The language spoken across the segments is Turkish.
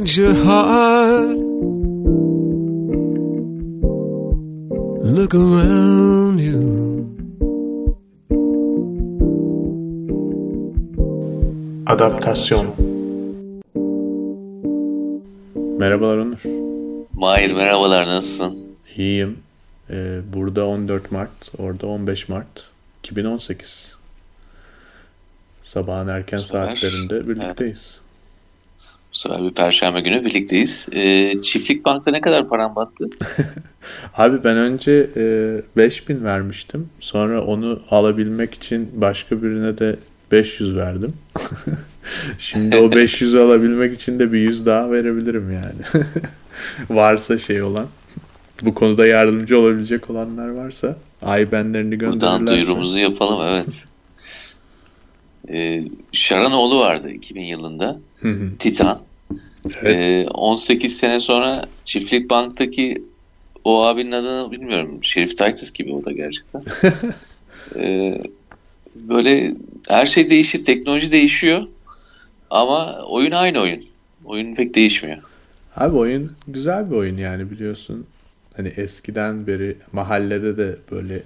change your heart. Look around you. Adaptasyon Merhabalar Onur. Mahir merhabalar nasılsın? İyiyim. Ee, burada 14 Mart, orada 15 Mart 2018. Sabahın erken Süper. saatlerinde birlikteyiz. Bu sefer bir perşembe günü birlikteyiz. Ee, Çiftlik Bank'ta ne kadar paran battı? Abi ben önce e, 5000 vermiştim. Sonra onu alabilmek için başka birine de 500 verdim. Şimdi o 500'ü alabilmek için de bir 100 daha verebilirim yani. varsa şey olan. Bu konuda yardımcı olabilecek olanlar varsa IBAN'lerini Buradan gönderirlerse. duyurumuzu yapalım evet. Ee, Şaranoğlu vardı 2000 yılında. Titan. Evet. Ee, 18 sene sonra Çiftlik Bank'taki o abinin adını bilmiyorum. Şerif Titus gibi o da gerçekten. Ee, böyle her şey değişir. Teknoloji değişiyor. Ama oyun aynı oyun. Oyun pek değişmiyor. Abi oyun güzel bir oyun yani biliyorsun. Hani eskiden beri mahallede de böyle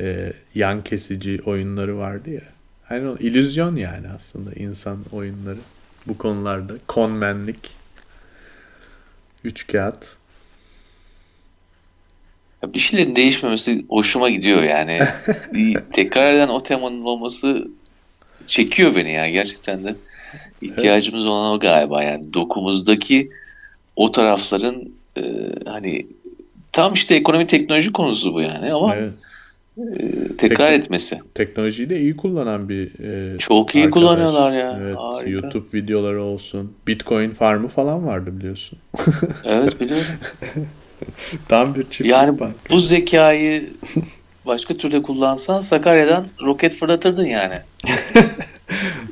e, yan kesici oyunları vardı ya. Hani o illüzyon yani aslında insan oyunları bu konularda. Konmenlik. Üç kağıt. Ya bir şeylerin değişmemesi hoşuma gidiyor yani. bir tekrar eden o temanın olması çekiyor beni ya gerçekten de. ihtiyacımız olan o galiba yani dokumuzdaki o tarafların e, hani tam işte ekonomi teknoloji konusu bu yani ama Evet. E, tekrar Peki. etmesi. Teknolojiyi de iyi kullanan bir e, Çok iyi arkadaş. kullanıyorlar ya. Evet, Harika. YouTube videoları olsun. Bitcoin farmı falan vardı biliyorsun. Evet biliyorum. Tam bir çiftlik Yani bank. bu zekayı başka türde kullansan Sakarya'dan roket fırlatırdın yani.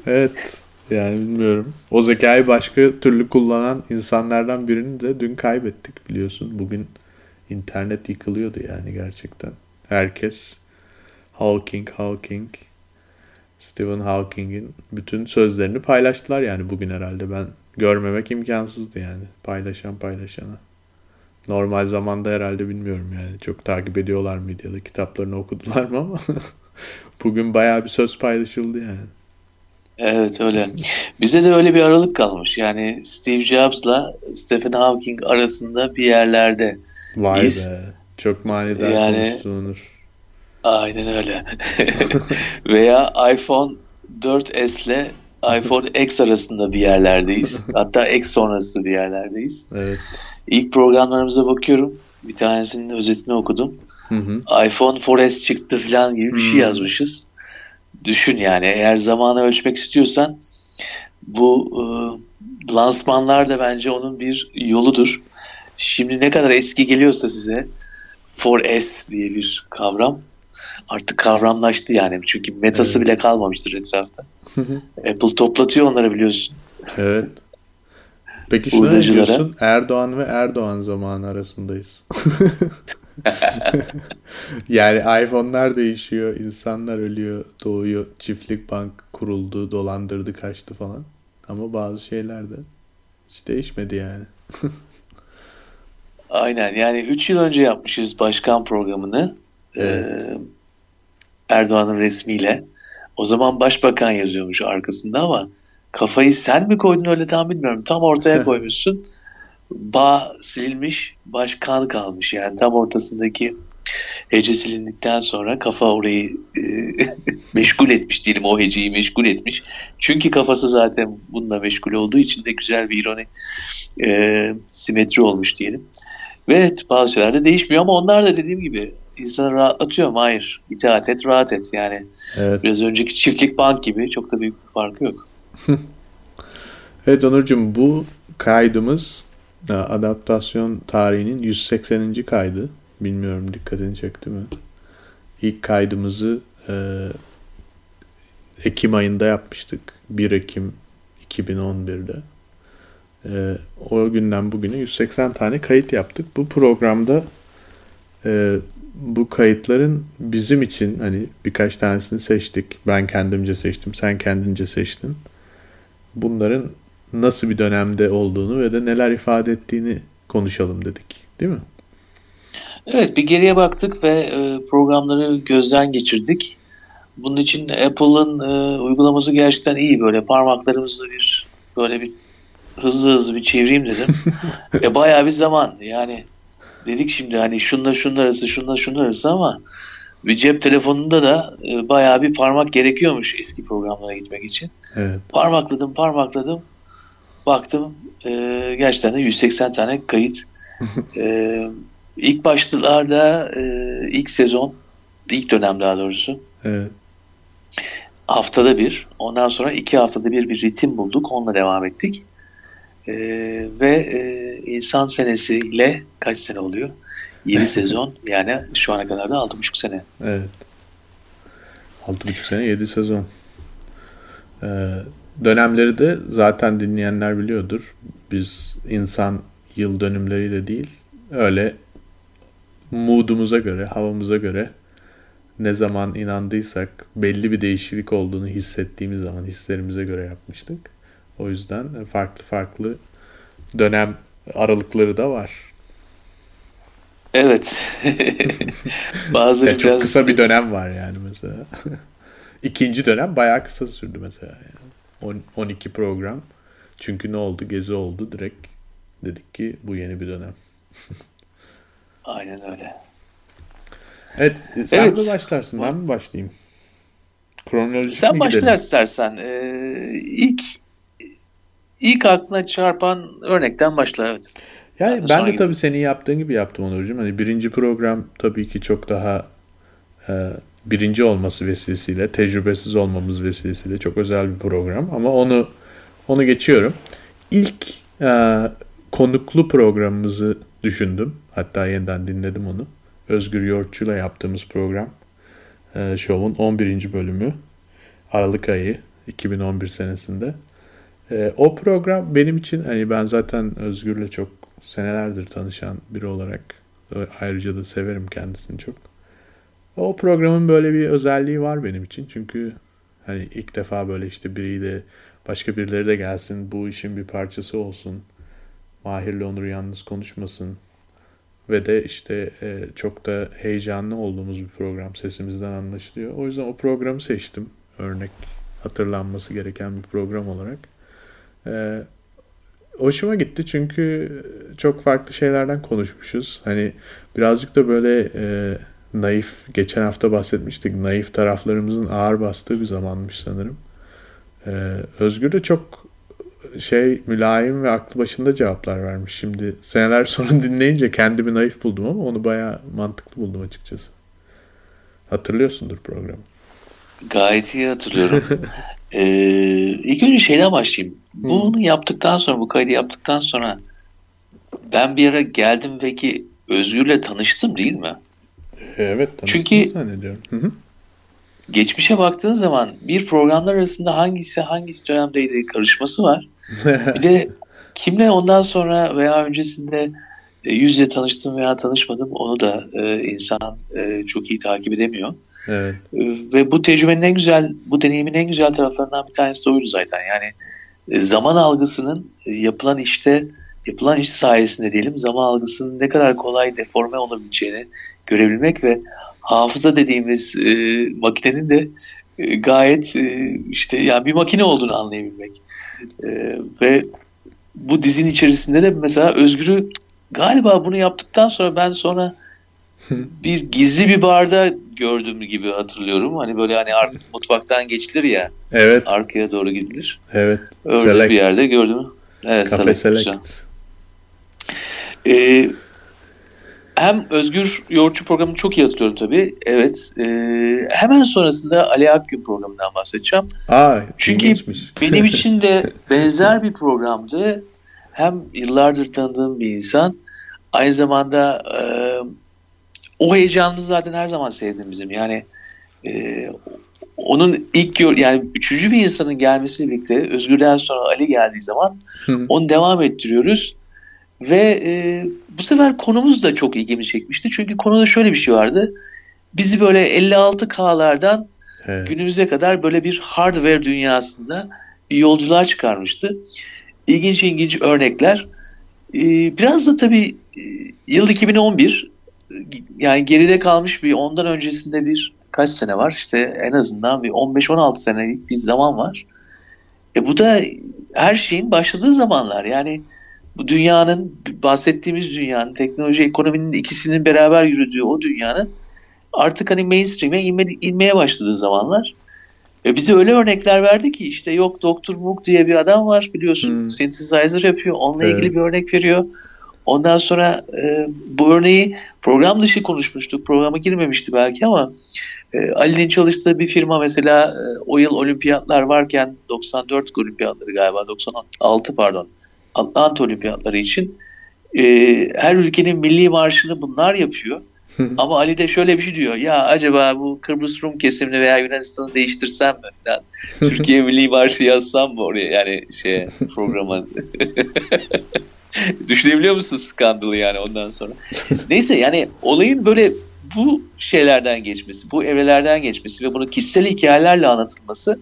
Evet. Yani bilmiyorum. O zekayı başka türlü kullanan insanlardan birini de dün kaybettik biliyorsun. Bugün internet yıkılıyordu yani gerçekten. Herkes Hawking, Hawking, Stephen Hawking'in bütün sözlerini paylaştılar yani bugün herhalde. Ben görmemek imkansızdı yani. Paylaşan paylaşana. Normal zamanda herhalde bilmiyorum yani. Çok takip ediyorlar mıydı ya da kitaplarını okudular mı ama bugün bayağı bir söz paylaşıldı yani. Evet öyle. Bize de öyle bir aralık kalmış. Yani Steve Jobs'la Stephen Hawking arasında bir yerlerde. Vay Biz- be. Çok manidar Yani- konuştun Onur. Aynen öyle. Veya iPhone 4S ile iPhone X arasında bir yerlerdeyiz. Hatta X sonrası bir yerlerdeyiz. Evet. İlk programlarımıza bakıyorum. Bir tanesinin özetini okudum. Hı hı. iPhone 4S çıktı falan gibi bir şey Hmm. yazmışız. Düşün yani eğer zamanı ölçmek istiyorsan bu e, lansmanlar da bence onun bir yoludur. Şimdi ne kadar eski geliyorsa size 4S diye bir kavram artık kavramlaştı yani çünkü metası Evet. bile kalmamıştır etrafta. Apple toplatıyor onları biliyorsun. Evet. Peki şuna ne diyorsun? Erdoğan ve Erdoğan zamanı arasındayız. yani iPhone'lar değişiyor, insanlar ölüyor, doğuyor, çiftlik bank kuruldu, dolandırdı, kaçtı falan. Ama bazı şeyler de hiç değişmedi yani. Aynen yani 3 yıl önce yapmışız başkan programını Ee, Erdoğan'ın resmiyle. O zaman başbakan yazıyormuş arkasında ama kafayı sen mi koydun öyle tam bilmiyorum. Tam ortaya koymuşsun. Bağ silinmiş, başkan kalmış. Yani tam ortasındaki hece silindikten sonra kafa orayı e, meşgul etmiş diyelim. O heceyi meşgul etmiş. Çünkü kafası zaten bununla meşgul olduğu için de güzel bir ironi e, simetri olmuş diyelim. Ve evet bazı şeyler de değişmiyor ama onlar da dediğim gibi insanı rahatlatıyor mu? Hayır. İtaat et, rahat et. Yani Evet. biraz önceki çiftlik bank gibi çok da büyük bir farkı yok. Evet Onurcuğum bu kaydımız e, adaptasyon tarihinin 180. kaydı. Bilmiyorum dikkatini çekti mi? İlk kaydımızı e, Ekim ayında yapmıştık. 1 Ekim 2011'de. E, o günden bugüne 180 tane kayıt yaptık. Bu programda e, bu kayıtların bizim için hani birkaç tanesini seçtik. Ben kendimce seçtim, sen kendince seçtin. Bunların nasıl bir dönemde olduğunu ve de neler ifade ettiğini konuşalım dedik. Değil mi? Evet bir geriye baktık ve e, programları gözden geçirdik. Bunun için Apple'ın e, uygulaması gerçekten iyi böyle parmaklarımızla bir böyle bir hızlı hızlı bir çevireyim dedim. e bayağı bir zaman yani dedik şimdi hani şunla şunlar arası şunla şunlar arası ama bir cep telefonunda da e, bayağı bir parmak gerekiyormuş eski programlara gitmek için. Evet. Parmakladım parmakladım baktım e, gerçekten de 180 tane kayıt. e, ilk başlarda e, ilk sezon ilk dönem daha doğrusu Evet. haftada bir ondan sonra iki haftada bir bir ritim bulduk onunla devam ettik. E, ve e, insan senesiyle kaç sene oluyor? 7 sezon yani şu ana kadar da 6,5 sene. Evet. 6,5 sene 7 sezon. Ee, dönemleri de zaten dinleyenler biliyordur. Biz insan yıl dönümleriyle değil öyle moodumuza göre, havamıza göre ne zaman inandıysak belli bir değişiklik olduğunu hissettiğimiz zaman hislerimize göre yapmıştık. O yüzden farklı farklı dönem aralıkları da var. Evet. Bazıları Ya çok biraz kısa bir dönem var yani mesela. İkinci dönem bayağı kısa sürdü mesela. Yani. On- 12 program. Çünkü ne oldu? Gezi oldu. Direkt dedik ki bu yeni bir dönem. Aynen öyle. Evet. Sen Evet. mi başlarsın? Ben mi başlayayım? Kronolojik Sen mi başla gidelim? istersen. Ee, ilk ilk aklına çarpan örnekten başla evet. Yani Ben de ben de gideyim. tabii senin yaptığın gibi yaptım Onurcuğum. Hani birinci program tabii ki çok daha e, birinci olması vesilesiyle, tecrübesiz olmamız vesilesiyle çok özel bir program. Ama onu onu geçiyorum. İlk e, konuklu programımızı düşündüm. Hatta yeniden dinledim onu. Özgür Yoğurtçu'yla yaptığımız program. E, şovun 11. bölümü. Aralık ayı 2011 senesinde. E, o program benim için hani ben zaten Özgür'le çok senelerdir tanışan biri olarak e, ayrıca da severim kendisini çok. O programın böyle bir özelliği var benim için. Çünkü hani ilk defa böyle işte biriyle başka birileri de gelsin bu işin bir parçası olsun. Mahir'le Onur yalnız konuşmasın. Ve de işte e, çok da heyecanlı olduğumuz bir program sesimizden anlaşılıyor. O yüzden o programı seçtim. Örnek hatırlanması gereken bir program olarak. Ee, hoşuma gitti çünkü çok farklı şeylerden konuşmuşuz. Hani birazcık da böyle e, naif, geçen hafta bahsetmiştik. Naif taraflarımızın ağır bastığı bir zamanmış sanırım. Ee, Özgür de çok şey mülayim ve aklı başında cevaplar vermiş. Şimdi seneler sonra dinleyince kendimi naif buldum ama onu bayağı mantıklı buldum açıkçası. Hatırlıyorsundur programı. Gayet iyi hatırlıyorum. ee, ilk önce şeyden başlayayım. Bunu yaptıktan sonra, bu kaydı yaptıktan sonra ben bir ara geldim peki Özgür'le tanıştım değil mi? Evet, Çünkü- zannediyorum. Hı hı. Geçmişe baktığın zaman bir programlar arasında hangisi hangisi dönemdeydi karışması var. Bir de kimle ondan sonra veya öncesinde e, yüz yüze tanıştım veya tanışmadım onu da e, insan e, çok iyi takip edemiyor. Evet. Ve bu tecrübenin en güzel, bu deneyimin en güzel taraflarından bir tanesi de oydu zaten. Yani e, zaman algısının e, yapılan işte, yapılan iş sayesinde diyelim zaman algısının ne kadar kolay deforme olabileceğini görebilmek ve hafıza dediğimiz e, makinenin de e, gayet e, işte yani bir makine olduğunu anlayabilmek. E, ve bu dizinin içerisinde de mesela Özgür'ü galiba bunu yaptıktan sonra ben sonra bir gizli bir barda gördüğüm gibi hatırlıyorum. Hani böyle hani ar- mutfaktan geçilir ya Evet, arkaya doğru gidilir. evet. Öyle Select. bir yerde gördüm. Evet, Cafe Select, Select. Ee, hem Özgür Yoğurtçu programını çok iyi hatırlıyorum tabii. Evet. Ee, hemen sonrasında Ali Akgün programından bahsedeceğim. Aa, Çünkü ilginçmiş. benim için de benzer bir programdı. Hem yıllardır tanıdığım bir insan. Aynı zamanda e, o heyecanımızı zaten her zaman sevdim bizim. Yani e, onun ilk yani üçüncü bir insanın gelmesiyle birlikte Özgür'den sonra Ali geldiği zaman Hı. onu devam ettiriyoruz. Ve e, bu sefer konumuz da çok ilgimi çekmişti. Çünkü konuda şöyle bir şey vardı. Bizi böyle 56K'lardan Evet. günümüze kadar böyle bir hardware dünyasında bir yolculuğa çıkarmıştı. ilginç ilginç örnekler. E, biraz da tabii e, yıl 2011 yani geride kalmış bir ondan öncesinde bir kaç sene var işte en azından bir 15-16 senelik bir zaman var. E bu da her şeyin başladığı zamanlar yani bu dünyanın bahsettiğimiz dünyanın teknoloji ekonominin ikisinin beraber yürüdüğü o dünyanın artık hani mainstream'e inme, inmeye başladığı zamanlar. E bize öyle örnekler verdi ki işte yok Dr. Moog diye bir adam var biliyorsun hmm. synthesizer yapıyor onunla evet. ilgili bir örnek veriyor. Ondan sonra e, bu örneği program dışı konuşmuştuk. Programa girmemişti belki ama e, Ali'nin çalıştığı bir firma mesela e, o yıl olimpiyatlar varken 94 olimpiyatları galiba 96 pardon Atlanta olimpiyatları için e, her ülkenin milli marşını bunlar yapıyor. Ama Ali de şöyle bir şey diyor. Ya acaba bu Kıbrıs Rum kesimini veya Yunanistan'ı değiştirsem mi falan. Türkiye Milli Marşı yazsam mı oraya yani şey programa. Düşünebiliyor musun skandalı yani ondan sonra? Neyse yani olayın böyle bu şeylerden geçmesi, bu evrelerden geçmesi ve bunu kişisel hikayelerle anlatılması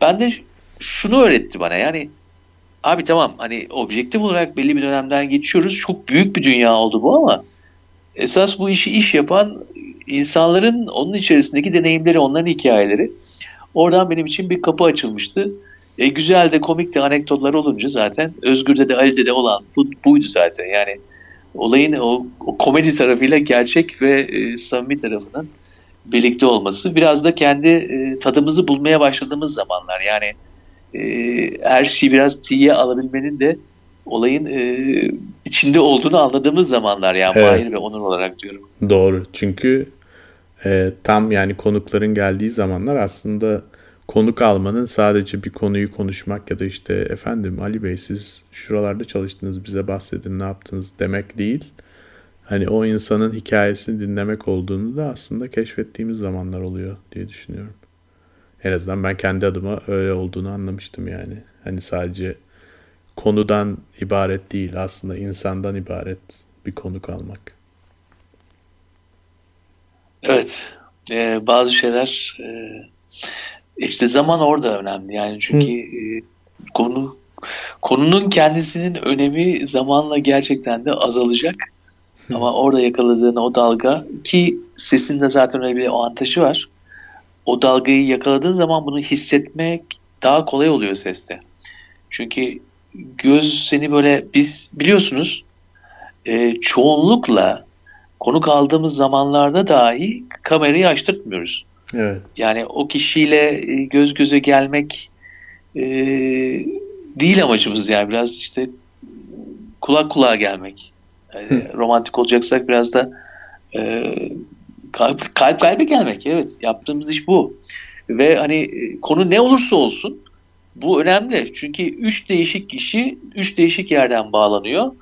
bende şunu öğretti bana. Yani abi tamam hani objektif olarak belli bir dönemden geçiyoruz. Çok büyük bir dünya oldu bu ama esas bu işi iş yapan insanların onun içerisindeki deneyimleri, onların hikayeleri. Oradan benim için bir kapı açılmıştı. E, güzel de komik de anekdotlar olunca zaten Özgür'de de Ali'de de olan bu, buydu zaten. Yani olayın o, o komedi tarafıyla gerçek ve e, samimi tarafının birlikte olması. Biraz da kendi e, tadımızı bulmaya başladığımız zamanlar. Yani e, her şeyi biraz tiye alabilmenin de olayın e, içinde olduğunu anladığımız zamanlar yani evet. Mahir ve Onur olarak diyorum. Doğru. Çünkü e, tam yani konukların geldiği zamanlar aslında konuk almanın sadece bir konuyu konuşmak ya da işte efendim Ali Bey siz şuralarda çalıştınız bize bahsedin ne yaptınız demek değil. Hani o insanın hikayesini dinlemek olduğunu da aslında keşfettiğimiz zamanlar oluyor diye düşünüyorum. En azından ben kendi adıma öyle olduğunu anlamıştım yani. Hani sadece konudan ibaret değil aslında insandan ibaret bir konuk almak. Evet. Ee, bazı şeyler e, işte zaman orada önemli yani çünkü e, konu konunun kendisinin önemi zamanla gerçekten de azalacak. Hı. Ama orada yakaladığın o dalga ki sesinde zaten öyle bir avantajı var. O dalgayı yakaladığın zaman bunu hissetmek daha kolay oluyor seste. Çünkü göz seni böyle biz biliyorsunuz e, çoğunlukla konuk aldığımız zamanlarda dahi kamerayı açtırtmıyoruz. Evet. Yani o kişiyle e, göz göze gelmek e, değil amacımız yani biraz işte kulak kulağa gelmek. Yani romantik olacaksak biraz da e, kalp, kalp kalbe gelmek. Evet yaptığımız iş bu. Ve hani e, konu ne olursa olsun bu önemli. Çünkü üç değişik kişi üç değişik yerden bağlanıyor.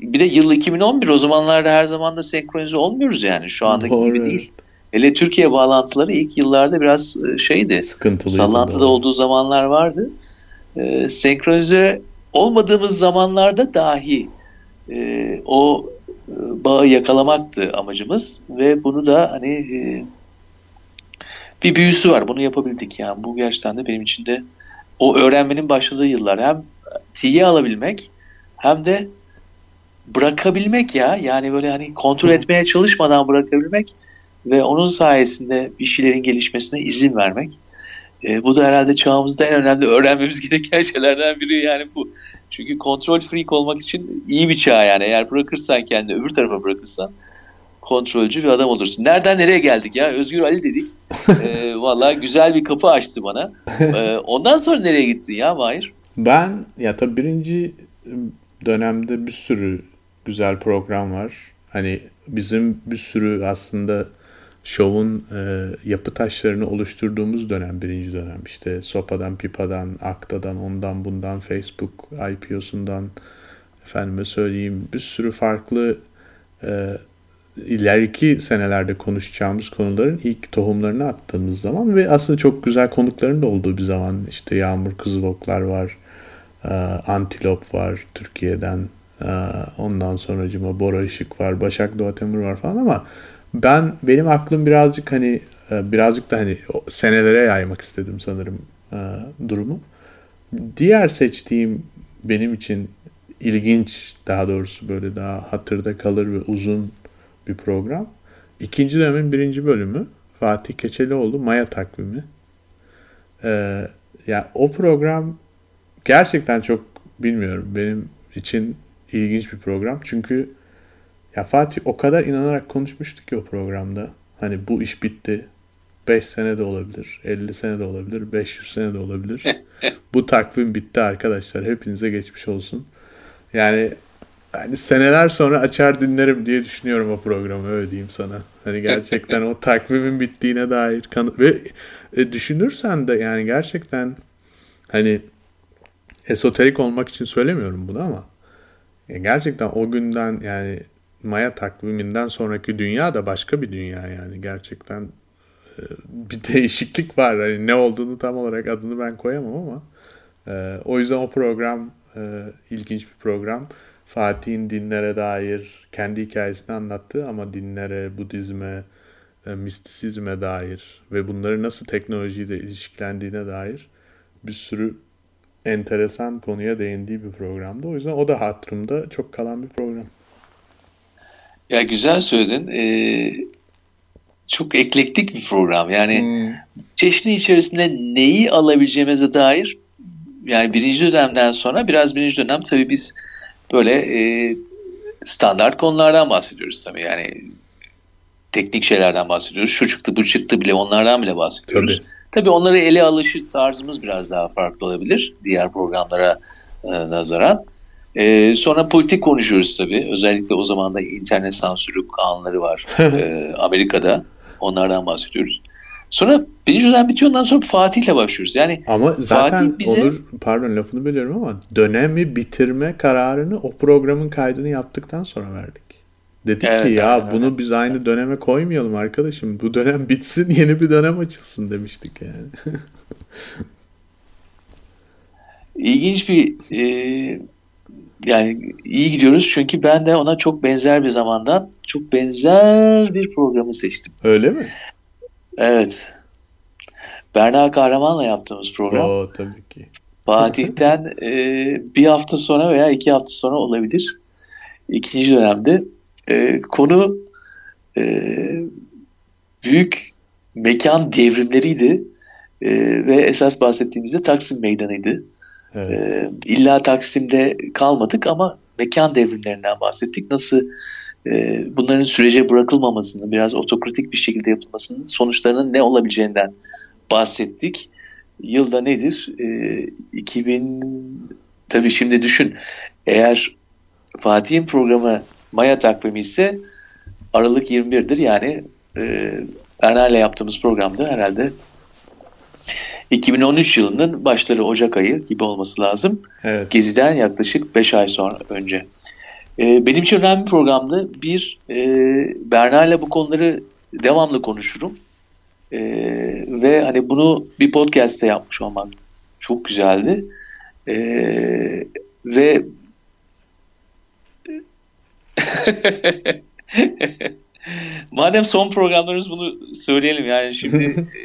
Bir de yıl 2011 o zamanlarda her zaman da senkronize olmuyoruz yani. Şu andaki Doğru. gibi değil. Hele Türkiye bağlantıları ilk yıllarda biraz e, şeydi. Sallantıda doğru. olduğu zamanlar vardı. E, senkronize olmadığımız zamanlarda dahi e, o e, bağı yakalamaktı amacımız ve bunu da hani e, bir büyüsü var. Bunu yapabildik yani. Bu gerçekten de benim için de o öğrenmenin başladığı yıllar. Hem tiye alabilmek hem de bırakabilmek ya. Yani böyle hani kontrol etmeye çalışmadan bırakabilmek ve onun sayesinde bir şeylerin gelişmesine izin vermek. E, bu da herhalde çağımızda en önemli öğrenmemiz gereken şeylerden biri yani bu. Çünkü kontrol freak olmak için iyi bir çağ yani. Eğer bırakırsan kendini öbür tarafa bırakırsan kontrolcü bir adam olursun. Nereden nereye geldik ya? Özgür Ali dedik. e, Valla güzel bir kapı açtı bana. E, ondan sonra nereye gittin ya Mahir? Ben ya tabii birinci dönemde bir sürü güzel program var. Hani bizim bir sürü aslında şovun e, yapı taşlarını oluşturduğumuz dönem birinci dönem. İşte Sopa'dan, Pipa'dan, Akta'dan, ondan bundan, Facebook IPO'sundan efendime söyleyeyim bir sürü farklı e, ileriki senelerde konuşacağımız konuların ilk tohumlarını attığımız zaman ve aslında çok güzel konukların da olduğu bir zaman. İşte Yağmur Kızıloklar var, e, Antilop var Türkiye'den, e, ondan sonra cima Bora Işık var, Başak Doğa Temur var falan ama ben benim aklım birazcık hani e, birazcık da hani senelere yaymak istedim sanırım durumu. Diğer seçtiğim benim için ilginç daha doğrusu böyle daha hatırda kalır ve uzun bir program. İkinci dönemin birinci bölümü Fatih Keçelioğlu Maya takvimi. Ee, ya o program gerçekten çok bilmiyorum benim için ilginç bir program. Çünkü ya Fatih o kadar inanarak konuşmuştu ki o programda. Hani bu iş bitti. 5 sene de olabilir, 50 sene de olabilir, 500 sene de olabilir. bu takvim bitti arkadaşlar. Hepinize geçmiş olsun. Yani yani seneler sonra açar dinlerim diye düşünüyorum o programı öyle diyeyim sana. Hani gerçekten o takvimin bittiğine dair kanı ve e, düşünürsen de yani gerçekten hani esoterik olmak için söylemiyorum bunu ama ya gerçekten o günden yani Maya takviminden sonraki dünya da başka bir dünya yani gerçekten e, bir değişiklik var. Hani ne olduğunu tam olarak adını ben koyamam ama e, o yüzden o program e, ilginç bir program. Fatih'in dinlere dair kendi hikayesini anlattı ama dinlere, Budizme, mistisizme dair ve bunları nasıl teknolojiyle ilişkilendiğine dair bir sürü enteresan konuya değindiği bir programdı. O yüzden o da hatırımda çok kalan bir program. Ya güzel söyledin. Ee, çok eklektik bir program. Yani hmm. çeşni içerisinde neyi alabileceğimize dair yani birinci dönemden sonra biraz birinci dönem tabii biz böyle e, standart konulardan bahsediyoruz tabii. Yani teknik şeylerden bahsediyoruz. Şu çıktı bu çıktı bile onlardan bile bahsediyoruz. Tabii, tabii onları ele alışı tarzımız biraz daha farklı olabilir diğer programlara e, nazaran. E, sonra politik konuşuyoruz tabii. Özellikle o zaman da internet sansürü kanunları var e, Amerika'da. Onlardan bahsediyoruz. Sonra birinci dönem bitiyor ondan sonra Fatih'le başlıyoruz. Yani ama zaten Fatih bize... Onur pardon lafını bölüyorum ama dönemi bitirme kararını o programın kaydını yaptıktan sonra verdik. Dedik evet, ki ya evet, bunu evet. biz aynı döneme koymayalım arkadaşım. Bu dönem bitsin yeni bir dönem açılsın demiştik yani. İlginç bir e, yani iyi gidiyoruz çünkü ben de ona çok benzer bir zamandan çok benzer bir programı seçtim. Öyle mi? Evet. Berna Kahraman'la yaptığımız program. Oo, tabii ki. Fatih'ten e, bir hafta sonra veya iki hafta sonra olabilir. İkinci dönemde. E, konu e, büyük mekan devrimleriydi. E, ve esas bahsettiğimizde Taksim Meydanı'ydı. Evet. E, illa Taksim'de kalmadık ama mekan devrimlerinden bahsettik. Nasıl e, bunların sürece bırakılmamasının, biraz otokratik bir şekilde yapılmasının sonuçlarının ne olabileceğinden bahsettik. Yılda nedir? E, 2000 tabii şimdi düşün. Eğer Fatih'in programı Maya takvimi ise Aralık 21'dir. Yani e, Berna ile yaptığımız programda herhalde 2013 yılının başları Ocak ayı gibi olması lazım. Evet. Gezi'den yaklaşık 5 ay sonra önce. E, benim için önemli bir programdı. Bir, e, Berna ile bu konuları devamlı konuşurum. E, ve hani bunu bir podcast'te yapmış olmak çok güzeldi. E, ve madem son programlarımız bunu söyleyelim yani şimdi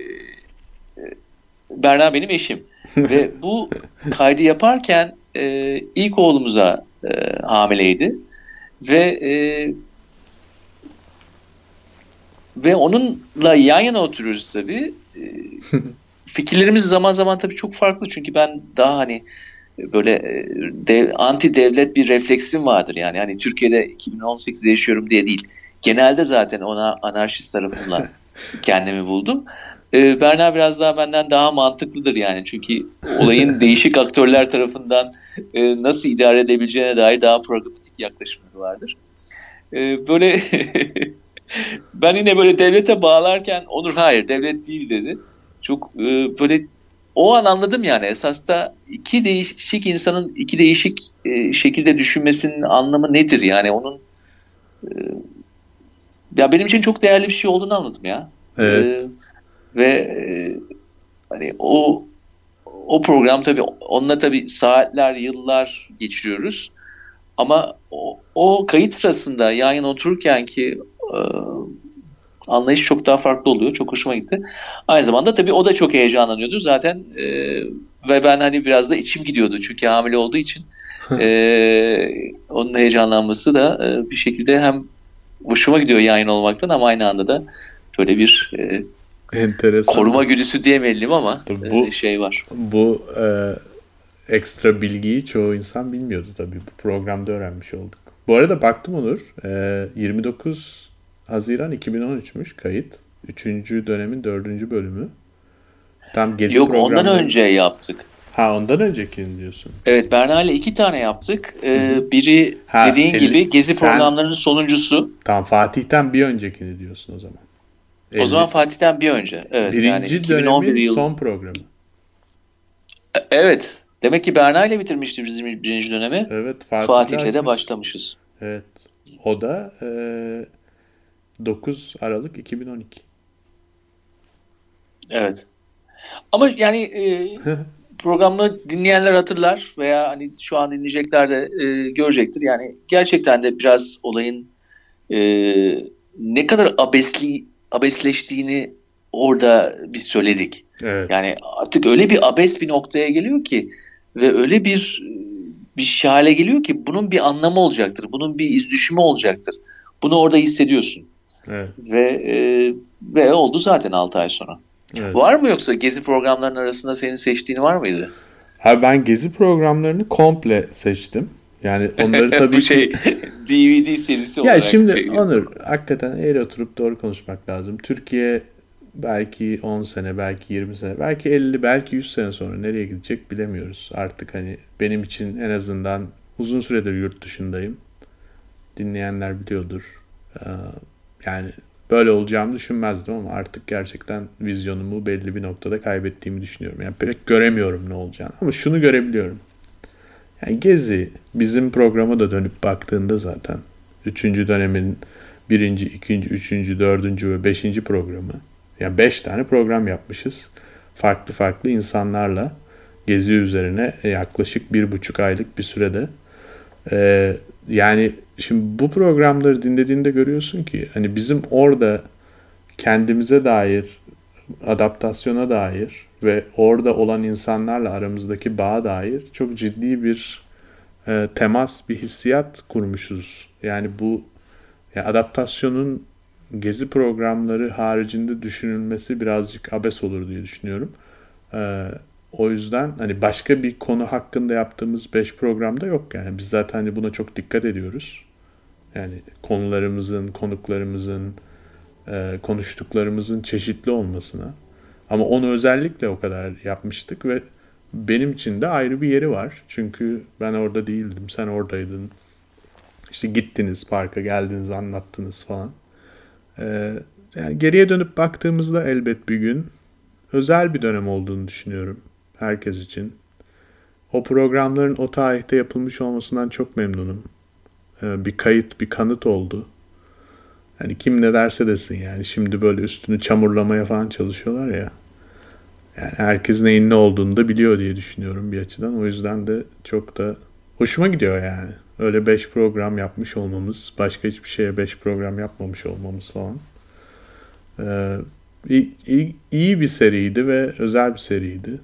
Berna benim eşim ve bu kaydı yaparken e, ilk oğlumuza e, hamileydi ve e, ve onunla yan yana oturuyoruz tabii. E, fikirlerimiz zaman zaman tabii çok farklı çünkü ben daha hani böyle e, dev, anti devlet bir refleksim vardır yani hani Türkiye'de 2018'de yaşıyorum diye değil. Genelde zaten ona anarşist tarafımla kendimi buldum. E, Berna biraz daha benden daha mantıklıdır yani. Çünkü olayın değişik aktörler tarafından e, nasıl idare edebileceğine dair daha pragmatik yaklaşımları vardır. E, böyle ben yine böyle devlete bağlarken Onur hayır devlet değil dedi. Çok e, böyle o an anladım yani esas da iki değişik insanın iki değişik e, şekilde düşünmesinin anlamı nedir yani onun e, ya benim için çok değerli bir şey olduğunu anladım ya. Evet. E, ve e, hani o o program tabii onunla tabii saatler, yıllar geçiriyoruz. Ama o, o kayıt sırasında yan yana otururken ki e, anlayış çok daha farklı oluyor. Çok hoşuma gitti. Aynı zamanda tabii o da çok heyecanlanıyordu. Zaten e, ve ben hani biraz da içim gidiyordu çünkü hamile olduğu için e, onun heyecanlanması da e, bir şekilde hem hoşuma gidiyor yayın olmaktan ama aynı anda da böyle bir e, Enteresan. koruma güdüsü diyemeyelim ama Tabii bu- e, şey var. Bu e, ekstra bilgiyi çoğu insan bilmiyordu tabii. Bu programda öğrenmiş olduk. Bu arada baktım Onur. e, 29 Haziran 2013'müş kayıt. Üçüncü dönemin dördüncü bölümü. Tam gezi Yok ondan programları- önce yaptık. Ha ondan öncekini diyorsun. Evet Berna ile iki tane yaptık. E, biri Ha, dediğin el- gibi gezi sen- programlarının sonuncusu. Tamam Fatih'ten bir öncekini diyorsun o zaman. O zaman Fatih'ten bir önce. Evet birinci yani 2011 dönemin yıl. son programı. E, Evet. Demek ki Berna ile bitirmişti bizim birinci dönemi. Evet Fatih'le, Fatih'le de başlamışız. Evet. O da e, 9 Aralık 2012. Evet. Ama yani e, programı dinleyenler hatırlar veya hani şu an dinleyecekler de e, görecektir. Yani gerçekten de biraz olayın e, ne kadar abesli abesleştiğini orada biz söyledik. Evet. Yani artık öyle bir abes bir noktaya geliyor ki ve öyle bir bir hale geliyor ki bunun bir anlamı olacaktır. Bunun bir iz düşümü olacaktır. Bunu orada hissediyorsun. Evet. Ve e, ve oldu zaten 6 ay sonra. evet. Var mı yoksa gezi programlarının arasında senin seçtiğin var mıydı? Abi ben gezi programlarını komple seçtim. Yani onları tabii şey. DVD serisi Ya olarak. şimdi şey- Onur hakikaten eğri oturup doğru konuşmak lazım. Türkiye belki 10 sene, belki 20 sene, belki 50, belki 100 sene sonra nereye gidecek bilemiyoruz. Artık hani benim için en azından uzun süredir yurt dışındayım. Dinleyenler biliyordur. Ee, Yani böyle olacağımı düşünmezdim ama artık gerçekten vizyonumu belli bir noktada kaybettiğimi düşünüyorum. Yani pek göremiyorum ne olacağını ama şunu görebiliyorum. Yani Gezi bizim programa da dönüp baktığında zaten üçüncü dönemin birinci, ikinci, üçüncü, dördüncü ve beşinci programı. Yani beş tane program yapmışız. Farklı farklı insanlarla Gezi üzerine yaklaşık bir buçuk aylık bir sürede. Ee, yani şimdi bu programları dinlediğinde görüyorsun ki hani bizim orada kendimize dair adaptasyona dair ve orada olan insanlarla aramızdaki bağa dair çok ciddi bir e, temas, bir hissiyat kurmuşuz. Yani bu ya adaptasyonun gezi programları haricinde düşünülmesi birazcık abes olur diye düşünüyorum. E, o yüzden hani başka bir konu hakkında yaptığımız 5 programda yok yani. Biz zaten hani buna çok dikkat ediyoruz. Yani konularımızın, konuklarımızın, e, konuştuklarımızın çeşitli olmasına. Ama onu özellikle o kadar yapmıştık ve benim için de ayrı bir yeri var. Çünkü ben orada değildim, sen oradaydın. İşte gittiniz parka, geldiniz, anlattınız falan. Ee, yani geriye dönüp baktığımızda elbet bir gün özel bir dönem olduğunu düşünüyorum herkes için. O programların o tarihte yapılmış olmasından çok memnunum. Ee, bir kayıt, bir kanıt oldu. Hani kim ne derse desin yani. Şimdi böyle üstünü çamurlamaya falan çalışıyorlar ya. Yani herkes neyin ne olduğunu da biliyor diye düşünüyorum bir açıdan. O yüzden de çok da hoşuma gidiyor yani. Öyle 5 program yapmış olmamız, başka hiçbir şeye 5 program yapmamış olmamız falan. Ee, iyi, iyi, iyi bir seriydi ve özel bir seriydi.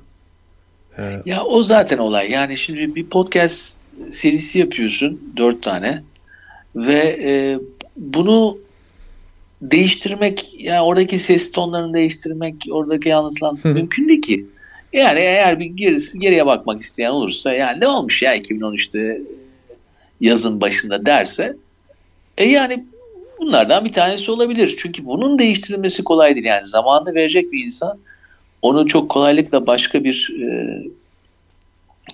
Ee, Ya o zaten olay. Yani şimdi bir podcast serisi yapıyorsun dört tane ve e, bunu değiştirmek yani oradaki ses tonlarını değiştirmek oradaki Hı. mümkün değil ki. Yani eğer bir gerisi, geriye bakmak isteyen olursa yani ne olmuş ya 2013'te yazın başında derse e yani bunlardan bir tanesi olabilir. Çünkü bunun değiştirilmesi kolay değil. Yani zamanını verecek bir insan onu çok kolaylıkla başka bir e,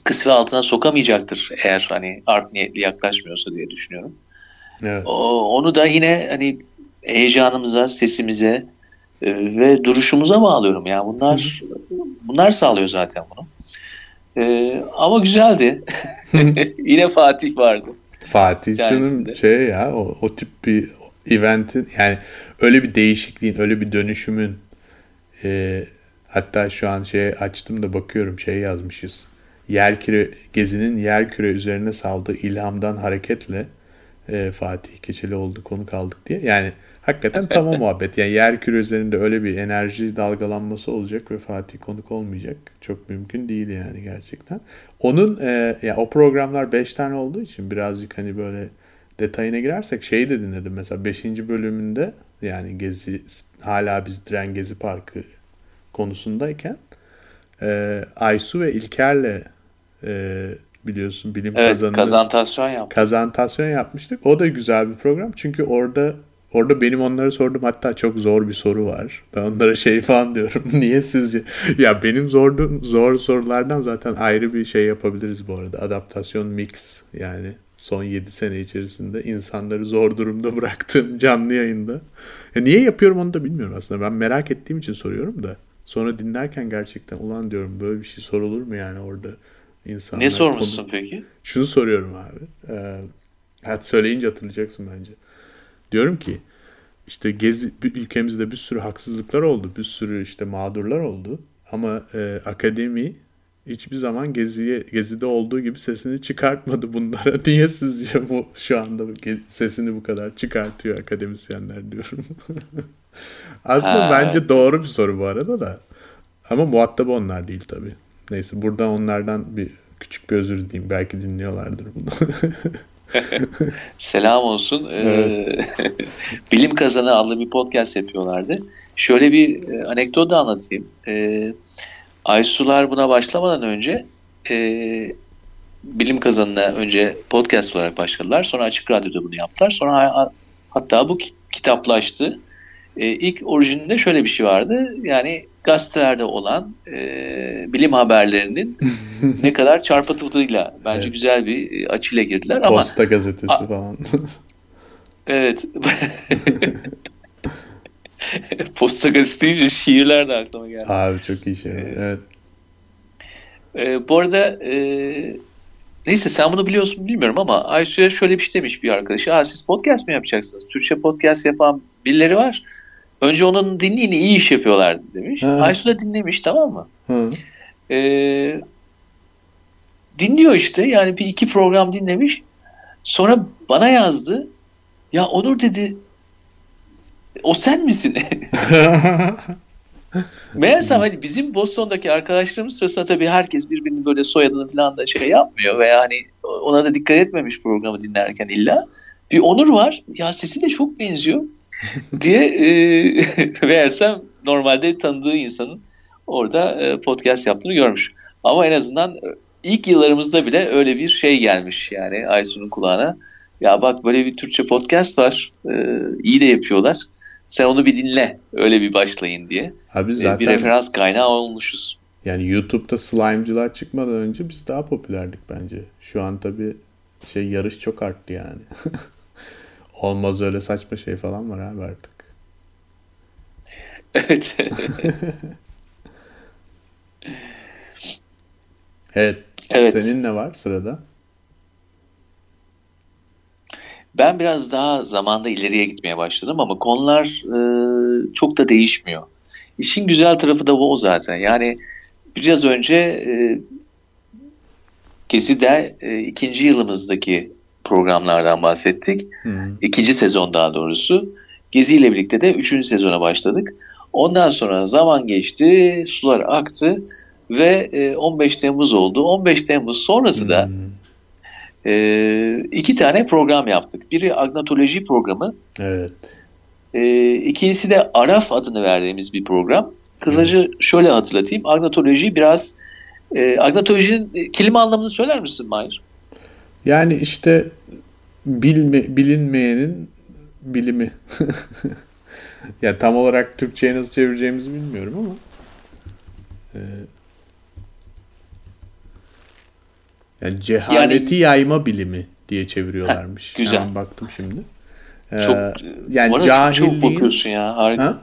kısmı altına sokamayacaktır eğer hani art niyetli yaklaşmıyorsa diye düşünüyorum. evet. O, onu da yine hani heyecanımıza, sesimize e, ve duruşumuza bağlıyorum. Yani bunlar bunlar sağlıyor zaten bunu. E, ama güzeldi. yine Fatih vardı. Fatih. Can'ın şey ya o, o tip bir eventin yani öyle bir değişikliğin öyle bir dönüşümün e, hatta şu an şey açtım da bakıyorum şey yazmışız. Yer küre, gezinin yer küre üzerine saldığı ilhamdan hareketle e, Fatih Keçeli oldu konu kaldık diye. Yani hakikaten tam o muhabbet. Yani yer küre üzerinde öyle bir enerji dalgalanması olacak ve Fatih konuk olmayacak. Çok mümkün değil yani gerçekten. Onun e, ya o programlar 5 tane olduğu için birazcık hani böyle detayına girersek şeyi de dinledim mesela 5. bölümünde yani Gezi hala biz Diren Gezi Parkı konusundayken e, Aysu ve İlker'le e, biliyorsun bilim Evet, kazanını kazantasyon yaptık. kazantasyon yapmıştık. O da güzel bir program. Çünkü orada orada benim onlara sordum hatta çok zor bir soru var. Ben onlara şey falan diyorum. Niye sizce? Ya benim zordu, zor sorulardan zaten ayrı bir şey yapabiliriz bu arada. Adaptasyon mix yani son 7 sene içerisinde insanları zor durumda bıraktığım canlı yayında. Ya niye yapıyorum onu da bilmiyorum aslında. Ben merak ettiğim için soruyorum da. Sonra dinlerken gerçekten ulan diyorum böyle bir şey sorulur mu yani orada insanlar Ne sormuşsun konu- peki? şunu soruyorum abi. Ee, hadi söyleyince hatırlayacaksın bence. Diyorum ki işte gezi ülkemizde bir sürü haksızlıklar oldu. Bir sürü işte mağdurlar oldu. Ama e, akademi hiçbir zaman geziye gezide olduğu gibi sesini çıkartmadı bunlara. Niye sizce bu şu anda sesini bu kadar çıkartıyor akademisyenler diyorum. Aslında Ha, bence evet. doğru bir soru bu arada da. Ama muhatabı onlar değil tabii. Neyse buradan onlardan bir küçük bir özür dileyim. Belki dinliyorlardır bunu. Selam olsun. Ee, Bilim Kazanı adlı bir podcast yapıyorlardı. Şöyle bir e, anekdot da anlatayım. Ee, Aysular buna başlamadan önce e, Bilim Kazanı'na önce podcast olarak başladılar. Sonra Açık Radyo'da bunu yaptılar. Sonra ha- hatta bu ki- kitaplaştı. E, ilk orijininde şöyle bir şey vardı. Yani gazetelerde olan e, bilim haberlerinin ne kadar çarpıtıldığıyla bence Evet. güzel bir e, açıyla girdiler ama Posta gazetesi A- falan. Evet. Posta gazetesi deyince şiirler de aklıma geldi. Abi çok iyi şey. Evet. Ee, bu arada e, neyse sen bunu biliyorsun bilmiyorum ama Aysu'ya şöyle bir şey demiş bir arkadaşı. Aa, siz podcast mı yapacaksınız? Türkçe podcast yapan birileri var. Önce onun dinleyin iyi iş yapıyorlar demiş. Ha. Aysu da dinlemiş tamam mı? Hı. Ee, dinliyor işte yani bir iki program dinlemiş. Sonra bana yazdı. Ya Onur dedi o sen misin? Meğersem hani bizim Boston'daki arkadaşlarımız sırasında tabii herkes birbirinin böyle soyadını falan da şey yapmıyor veya hani ona da dikkat etmemiş programı dinlerken illa. Bir Onur var. Ya sesi de çok benziyor diye e, meğersem normalde tanıdığı insanın orada e, podcast yaptığını görmüş. Ama en azından e, ilk yıllarımızda bile öyle bir şey gelmiş yani Aysun'un kulağına. Ya bak böyle bir Türkçe podcast var. E, iyi de yapıyorlar. Sen onu bir dinle. Öyle bir başlayın diye. Abi E, zaten bir referans kaynağı olmuşuz. yani YouTube'da slime'cılar çıkmadan önce biz daha popülerdik bence. Şu an tabii şey yarış çok arttı yani. Olmaz öyle saçma şey falan var abi artık. Evet. Evet. Evet. Senin ne var sırada? Ben biraz daha zamanda ileriye gitmeye başladım ama konular e, çok da değişmiyor. İşin güzel tarafı da bu zaten. Yani biraz önce e, Gezi'de e, ikinci yılımızdaki programlardan bahsettik. Hı. İkinci sezon daha doğrusu. Gezi ile birlikte de üçüncü sezona başladık. Ondan sonra zaman geçti, sular aktı ve e, 15 Temmuz oldu. 15 Temmuz sonrası da e, iki tane program yaptık. Biri agnatoloji programı, Evet. e, ikincisi de Araf adını verdiğimiz bir program. Kısaca şöyle hatırlatayım. Agnatoloji biraz e, agnatolojinin e, kelime anlamını söyler misin Mahir? Yani işte bilme, bilinmeyenin bilimi. ya tam olarak Türkçe'ye nasıl çevireceğimizi bilmiyorum ama. Ee, yani cehaleti yayma bilimi diye çeviriyorlarmış. Heh, güzel. Hemen baktım şimdi. Ee, Çok, yani arada çok çabuk cahilliğin bakıyorsun ya. Harika. Ha?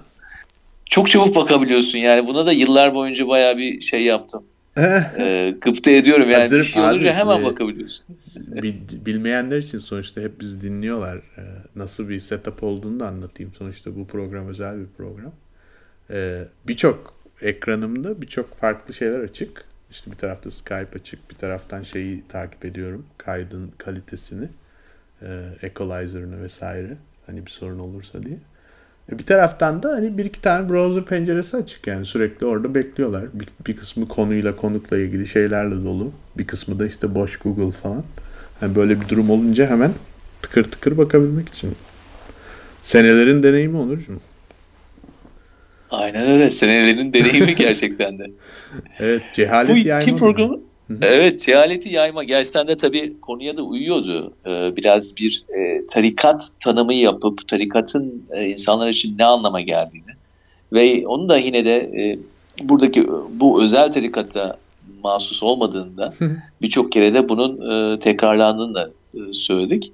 Çok çabuk bakabiliyorsun yani. Buna da yıllar boyunca bayağı bir şey yaptım. E, gıpta ediyorum yani. Hazır bir şey olunca abi, hemen e, bakabiliyorsun. Bil- bilmeyenler için sonuçta hep bizi dinliyorlar. Ee, Nasıl bir setup olduğunu da anlatayım. Sonuçta bu program özel bir program. Ee, Birçok ekranımda birçok farklı şeyler açık. İşte bir tarafta Skype açık, bir taraftan şeyi takip ediyorum, kaydın kalitesini. E, equalizer'ını vesaire. Hani bir sorun olursa diye. Bir taraftan da hani bir iki tane browser penceresi açık yani sürekli orada bekliyorlar. Bir, bir kısmı konuyla konukla ilgili şeylerle dolu. Bir kısmı da işte boş Google falan. Yani böyle bir durum olunca hemen tıkır tıkır bakabilmek için. Senelerin deneyimi olur mu? Aynen öyle. Senelerin deneyimi gerçekten de. Evet cehalet Bu iki mı? Evet, cehaleti yayma gerçekten de tabii konuya da uyuyordu. Ee, biraz bir e, tarikat tanımı yapıp tarikatın e, insanlar için ne anlama geldiğini ve onu da yine de e, buradaki bu özel tarikata mahsus olmadığında birçok kere de bunun e, tekrarlandığını da e, söyledik.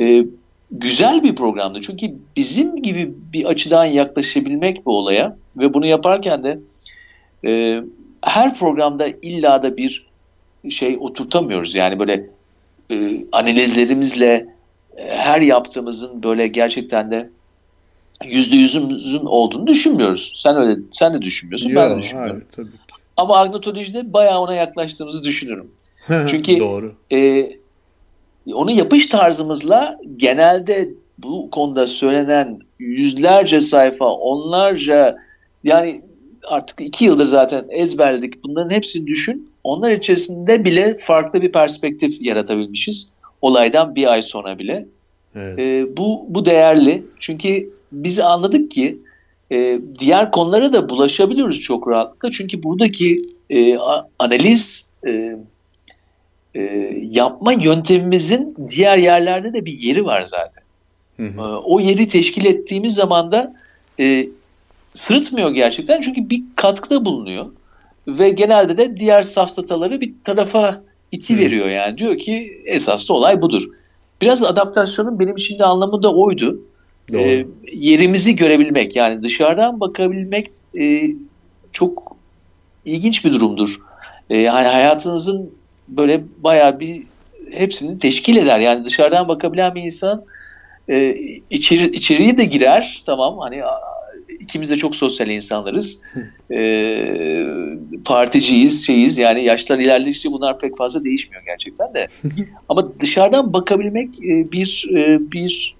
E, güzel bir programdı çünkü bizim gibi bir açıdan yaklaşabilmek bu olaya ve bunu yaparken de e, her programda illa da bir şey oturtamıyoruz. Yani böyle e, analizlerimizle e, her yaptığımızın böyle gerçekten de yüzde yüzümüzün olduğunu düşünmüyoruz. Sen öyle sen de düşünmüyorsun, ben de düşünmüyorum. hayır, tabii. Ama agnotolojide bayağı ona yaklaştığımızı düşünüyorum. Çünkü- Doğru. E, onu yapış tarzımızla genelde bu konuda söylenen yüzlerce sayfa, onlarca yani artık iki yıldır zaten ezberledik. Bunların hepsini düşün. Onlar içerisinde bile farklı bir perspektif yaratabilmişiz. Olaydan bir ay sonra bile. Evet. E, bu, bu değerli. Çünkü biz anladık ki e, diğer konulara da bulaşabiliyoruz çok rahatlıkla. Çünkü buradaki e, analiz e, e, yapma yöntemimizin diğer yerlerde de bir yeri var zaten. Hı E, hı. o yeri teşkil ettiğimiz zaman da e, sırıtmıyor gerçekten çünkü bir katkıda bulunuyor ve genelde de diğer safsataları bir tarafa iti veriyor yani diyor ki esas da olay budur. Biraz adaptasyonun benim için de anlamı da oydu. Doğru. E, yerimizi görebilmek yani dışarıdan bakabilmek e, çok ilginç bir durumdur. E, yani hayatınızın böyle bayağı bir hepsini teşkil eder. Yani dışarıdan bakabilen bir insan e, içeri, içeriye de girer. Tamam hani ikimiz de çok sosyal insanlarız. E, particiyiz, şeyiz. Yani yaşlar ilerledikçe bunlar pek fazla değişmiyor gerçekten de. Ama dışarıdan bakabilmek e, bir e, bir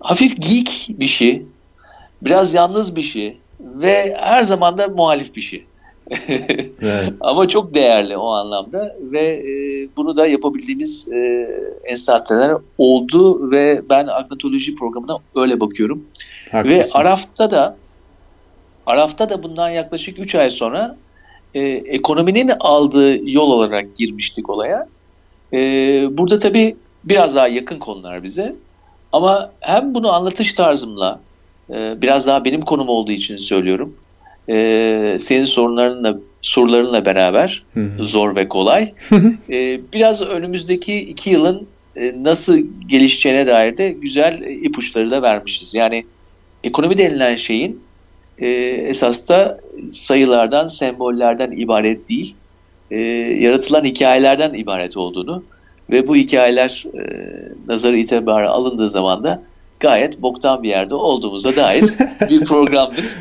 hafif geek bir şey. Biraz yalnız bir şey ve her zaman da muhalif bir şey. Evet. Ama çok değerli o anlamda ve e, bunu da yapabildiğimiz e, enstantaneler oldu ve ben agnotoloji programına öyle bakıyorum. Haklısın. Ve Araf'ta da Araf'ta da bundan yaklaşık 3 ay sonra e, ekonominin aldığı yol olarak girmiştik olaya. E, burada tabii biraz daha yakın konular bize. Ama hem bunu anlatış tarzımla e, biraz daha benim konum olduğu için söylüyorum. E, senin sorunlarınla sorularınla beraber Hı hı. zor ve kolay. E, biraz önümüzdeki iki yılın e, nasıl gelişeceğine dair de güzel e, ipuçları da vermişiz. Yani ekonomi denilen şeyin e, esas da sayılardan, sembollerden ibaret değil, e, yaratılan hikayelerden ibaret olduğunu ve bu hikayeler e, nazarı itibara alındığı zaman da gayet boktan bir yerde olduğumuza dair bir programdır.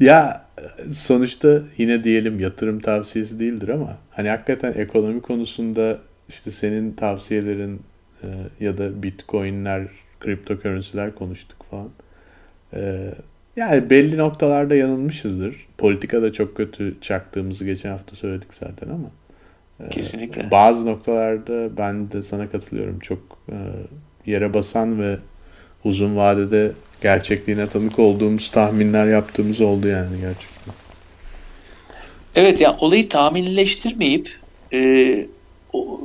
Ya sonuçta yine diyelim yatırım tavsiyesi değildir ama hani hakikaten ekonomi konusunda işte senin tavsiyelerin e, ya da bitcoinler, kriptokörünsiler konuştuk falan. E, yani belli noktalarda yanılmışızdır. Politikada çok kötü çaktığımızı geçen hafta söyledik zaten ama e, Kesinlikle. bazı noktalarda ben de sana katılıyorum. Çok e, yere basan ve uzun vadede gerçekliğine tanık olduğumuz tahminler yaptığımız oldu yani gerçekten. Evet ya olayı tahminleştirmeyip e, o,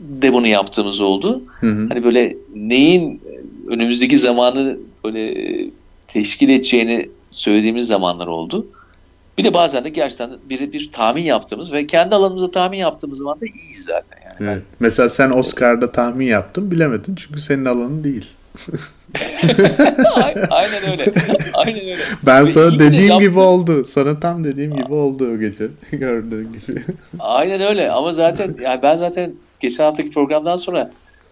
de bunu yaptığımız oldu. Hı hı. Hani böyle neyin önümüzdeki zamanı böyle teşkil edeceğini söylediğimiz zamanlar oldu. Bir de bazen de gerçekten bir, bir tahmin yaptığımız ve kendi alanımızda tahmin yaptığımız zaman da iyiyiz zaten. Yani. Evet. Mesela sen Oscar'da tahmin yaptın bilemedin çünkü senin alanın değil. Aynen- öyle. Aynen öyle. Ben Ve sana iyi de dediğim gibi oldu. Sana tam dediğim gibi oldu o gece. Gördüğün gibi. Aynen öyle ama zaten yani ben zaten geçen haftaki programdan sonra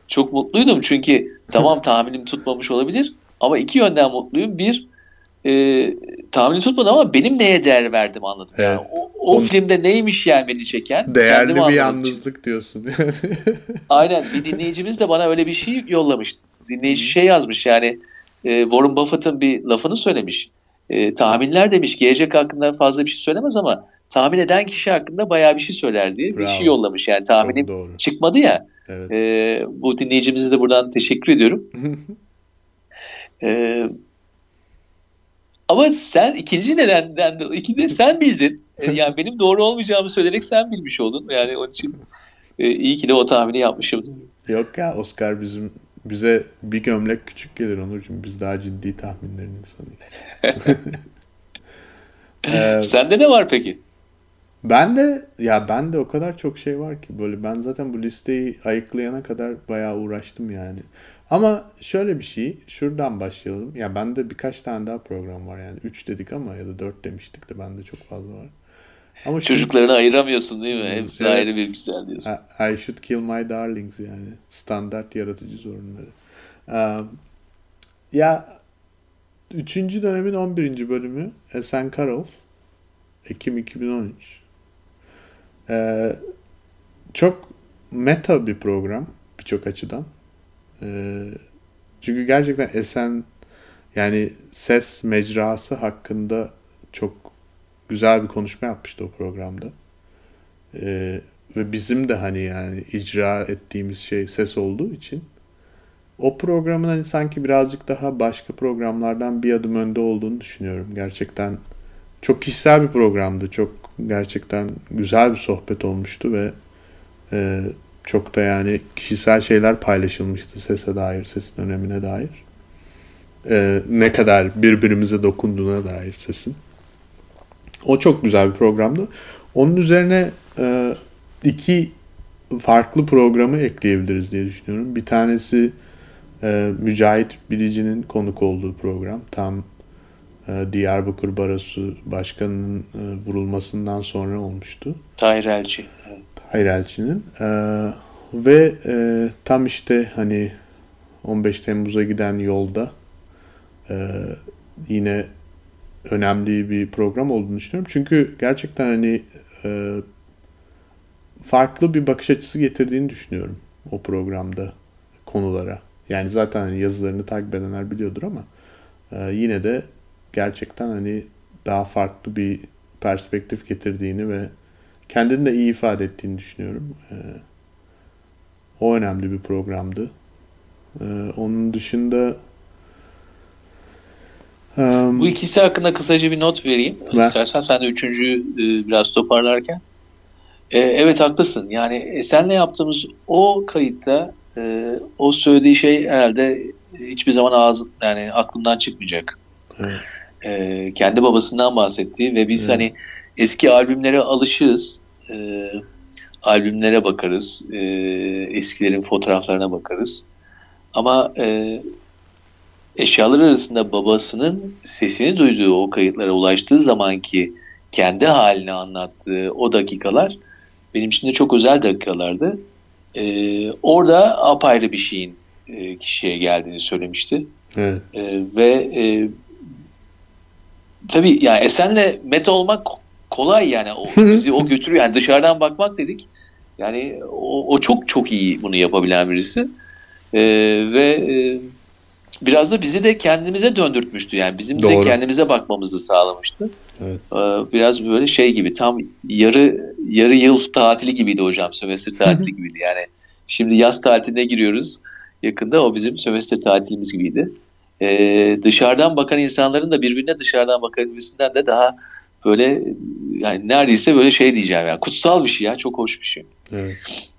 çok mutluydum çünkü tamam tahminim tutmamış olabilir ama iki yönden mutluyum. Bir e, tahmini tutmadım ama benim neye değer verdim anladım. Evet. Yani o, o Onu- filmde neymiş yani beni çeken. Değerli bir anlamak için. yalnızlık diyorsun. Aynen bir dinleyicimiz de bana öyle bir şey yollamış. Dinleyici şey yazmış yani e, Warren Buffett'ın bir lafını söylemiş. E, tahminler demiş gelecek hakkında fazla bir şey söylemez ama tahmin eden kişi hakkında bayağı bir şey söyler diye bir Bravo. şey yollamış. Yani tahminim çıkmadı ya. Evet. E, bu dinleyicimize de buradan teşekkür ediyorum. E, ama sen ikinci nedenden de iki de sen bildin. E, yani benim doğru olmayacağımı söyleyerek sen bilmiş oldun. Yani onun için e, iyi ki de o tahmini yapmışım. Yok ya Oscar bizim bize bir gömlek küçük gelir Onurcuğum. Biz daha ciddi tahminlerin insanıyız. Ee, Sende ne var peki? ben de ya ben de o kadar çok şey var ki böyle ben zaten bu listeyi ayıklayana kadar bayağı uğraştım yani. Ama şöyle bir şey şuradan başlayalım. Ya bende birkaç tane daha program var yani. 3 dedik ama ya da 4 demiştik de bende çok fazla var. Ama şu- Çocuklarını ayıramıyorsun değil mi? Hepsi Evet. ayrı bir güzel diyorsun. I I should kill my darlings yani. Standart yaratıcı sorunları. Um, ya 3. dönemin 11. bölümü Esen Karol. Ekim 2013. Ee, çok meta bir program birçok açıdan. Ee, çünkü gerçekten Esen yani ses mecrası hakkında çok güzel bir konuşma yapmıştı o programda. Ee, ve bizim de hani yani icra ettiğimiz şey ses olduğu için o programın hani sanki birazcık daha başka programlardan bir adım önde olduğunu düşünüyorum. Gerçekten çok kişisel bir programdı. Çok gerçekten güzel bir sohbet olmuştu ve e, çok da yani kişisel şeyler paylaşılmıştı sese dair, sesin önemine dair. E, ne kadar birbirimize dokunduğuna dair sesin. O çok güzel bir programdı. Onun üzerine e, iki farklı programı ekleyebiliriz diye düşünüyorum. Bir tanesi e, Mücahit Bilici'nin konuk olduğu program. Tam e, Diyarbakır Barosu Başkanı'nın e, vurulmasından sonra olmuştu. Tahir Elçi. Hayır Elçi'nin. E, ve e, tam işte hani 15 Temmuz'a giden yolda e, yine önemli bir program olduğunu düşünüyorum. Çünkü gerçekten hani e, farklı bir bakış açısı getirdiğini düşünüyorum o programda konulara. Yani zaten hani yazılarını takip edenler biliyordur ama e, yine de gerçekten hani daha farklı bir perspektif getirdiğini ve kendini de iyi ifade ettiğini düşünüyorum. E, o önemli bir programdı. E, onun dışında e, Bu ikisi hakkında kısaca bir not vereyim. Ver. İstersen sen de üçüncüyü e, biraz toparlarken. E, evet haklısın. Yani Esen'le yaptığımız o kayıtta e, o söylediği şey herhalde hiçbir zaman ağzı yani aklımdan çıkmayacak. Evet. E, kendi babasından bahsettiği ve biz Evet. hani eski albümlere alışığız. E, albümlere bakarız. E, eskilerin fotoğraflarına bakarız. Ama e, eşyalar arasında babasının sesini duyduğu o kayıtlara ulaştığı zamanki kendi halini anlattığı o dakikalar benim için de çok özel dakikalardı. Ee, orada apayrı bir şeyin e, kişiye geldiğini söylemişti. evet. Ee, ve e, tabii yani Esen'le meta olmak ko- kolay yani. O, bizi o götürüyor. Yani dışarıdan bakmak dedik. Yani o, o çok çok iyi bunu yapabilen birisi. Ee, ve e, biraz da bizi de kendimize döndürtmüştü. Yani bizim Doğru. de kendimize bakmamızı sağlamıştı. Evet. Ee, biraz böyle şey gibi tam yarı yarı yıl tatili gibiydi hocam. Sömestr tatili gibiydi. Yani şimdi yaz tatiline giriyoruz. Yakında o bizim sömestr tatilimiz gibiydi. Ee, dışarıdan bakan insanların da birbirine dışarıdan bakabilmesinden de daha böyle yani neredeyse böyle şey diyeceğim yani kutsal bir şey ya çok hoş bir şey. Evet.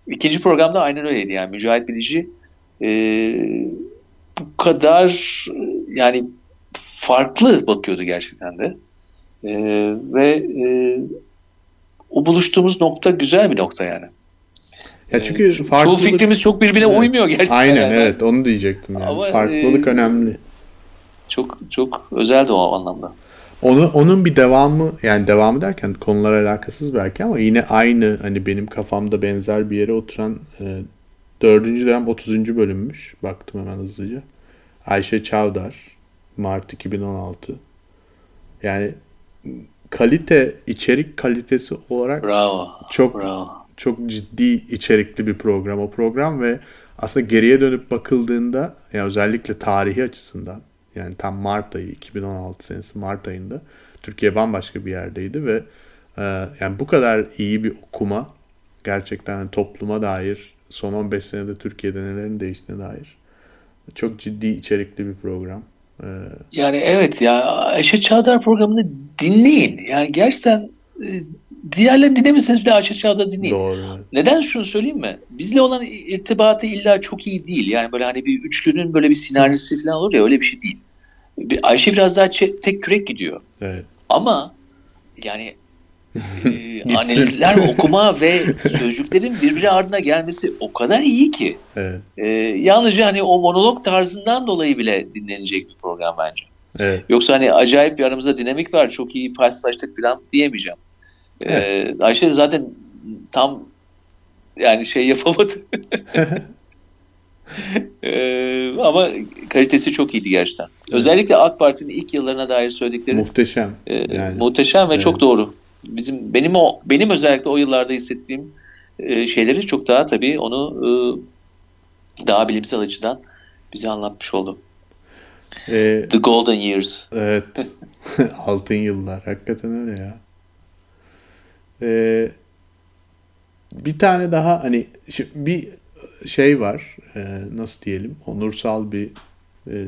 İkinci programda aynen öyleydi yani Mücahit Bilici e, bu kadar e, yani farklı bakıyordu gerçekten de. E, ve e, o buluştuğumuz nokta güzel bir nokta yani. Ya çünkü E, ço- çoğu farklılık... fikrimiz çok birbirine Evet. uymuyor gerçekten. Aynen yani. evet onu diyecektim yani. Ama, Farklılık e, önemli. Çok çok özeldi o anlamda. Onu, onun bir devamı yani devamı derken konular alakasız belki ama yine aynı hani benim kafamda benzer bir yere oturan e, 4. dönem 30. bölümmüş. Baktım hemen hızlıca. Ayşe Çavdar Mart 2016. Yani kalite, içerik kalitesi olarak Bravo. çok Bravo. çok ciddi içerikli bir program o program ve aslında geriye dönüp bakıldığında ya özellikle tarihi açısından yani tam Mart ayı 2016 senesi Mart ayında Türkiye bambaşka bir yerdeydi ve e, yani bu kadar iyi bir okuma gerçekten hani topluma dair son 15 senede Türkiye'de nelerin değiştiğine dair çok ciddi içerikli bir program. E, Yani evet ya Ayşe Çağdar programını dinleyin. Yani gerçekten e, diğerlerini dinlemeseniz bile Ayşe Çağdar dinleyin. doğru. Neden şunu söyleyeyim mi? Bizle olan irtibatı illa çok iyi değil. Yani böyle hani bir üçlünün böyle bir sinerjisi falan olur ya öyle bir şey değil. Ayşe biraz daha tek kürek gidiyor. Evet. Ama yani e, analizler, okuma ve sözcüklerin birbiri ardına gelmesi o kadar iyi ki. Evet. E, yalnızca hani o monolog tarzından dolayı bile dinlenecek bir program bence. Evet. Yoksa hani acayip bir aramızda dinamik var, çok iyi paslaştık falan diyemeyeceğim. Ee, Ayşe de zaten tam yani şey yapamadı. Ee, ama kalitesi çok iyiydi gerçekten. Özellikle AK Parti'nin ilk yıllarına dair söyledikleri Muhteşem. e, Yani. muhteşem ve Evet. çok doğru. Bizim benim o benim özellikle o yıllarda hissettiğim e, şeyleri çok daha tabii onu e, daha bilimsel açıdan bize anlatmış oldu. E, The Golden Years. Evet. Altın yıllar. Hakikaten öyle ya. Ee, bir tane daha hani bir şey var. Ee, nasıl diyelim? Onursal bir e,